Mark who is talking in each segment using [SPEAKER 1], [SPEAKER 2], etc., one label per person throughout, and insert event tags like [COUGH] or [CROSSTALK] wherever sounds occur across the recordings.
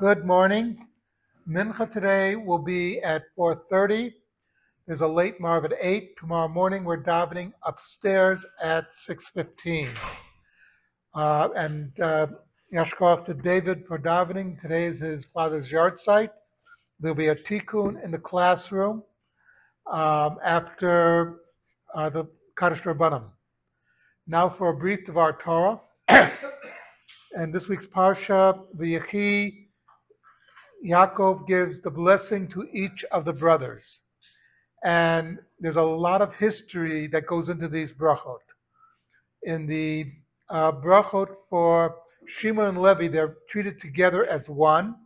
[SPEAKER 1] Good morning. Mincha today will be at 4:30. There's a late Maariv at 8. Tomorrow morning we're davening upstairs at 6:15. Uh, and uh, Yashkoach to David for davening. Today is his father's yahrzeit. There'll be a tikkun in the classroom um, after uh, the Kaddish Rabbanim. Now for a brief d'var Torah. [COUGHS] and this week's Parsha, Vayechi, Yaakov gives the blessing to each of the brothers. And there's a lot of history that goes into these brachot. In the uh, brachot for Shimon and Levi, they're treated together as one,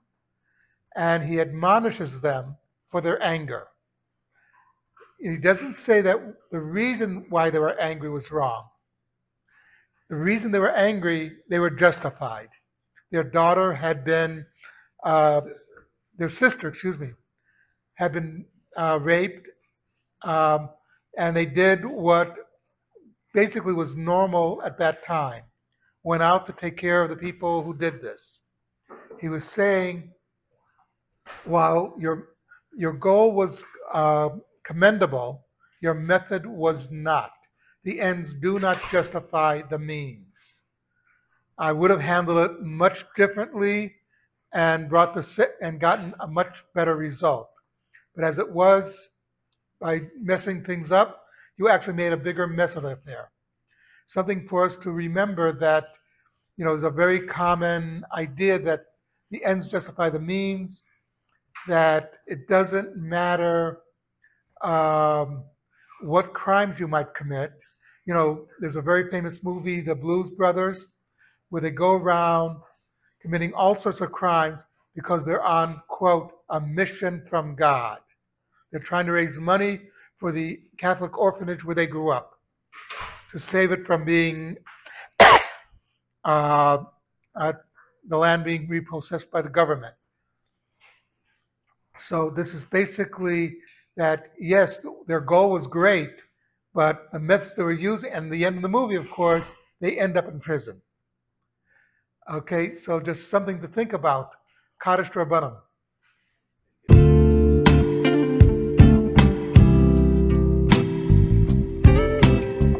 [SPEAKER 1] and he admonishes them for their anger. He doesn't say that the reason why they were angry was wrong. The reason they were angry, they were justified. Their daughter had been, uh, their sister, excuse me, had been uh, raped, um, and they did what basically was normal at that time went out to take care of the people who did this. He was saying, while your, your goal was uh, commendable, your method was not. The ends do not justify the means. I would have handled it much differently and brought the and gotten a much better result. But as it was, by messing things up, you actually made a bigger mess of it there. Something for us to remember that, you know, is a very common idea that the ends justify the means, that it doesn't matter um, what crimes you might commit. You know, there's a very famous movie, The Blues Brothers, where they go around committing all sorts of crimes because they're on, quote, a mission from God. They're trying to raise money for the Catholic orphanage where they grew up to save it from being [COUGHS] uh, uh, the land being repossessed by the government. So this is basically that yes, their goal was great, but the myths they were using, and the end of the movie, of course, they end up in prison. Okay, so just something to think about. Kaddish Rabbanim.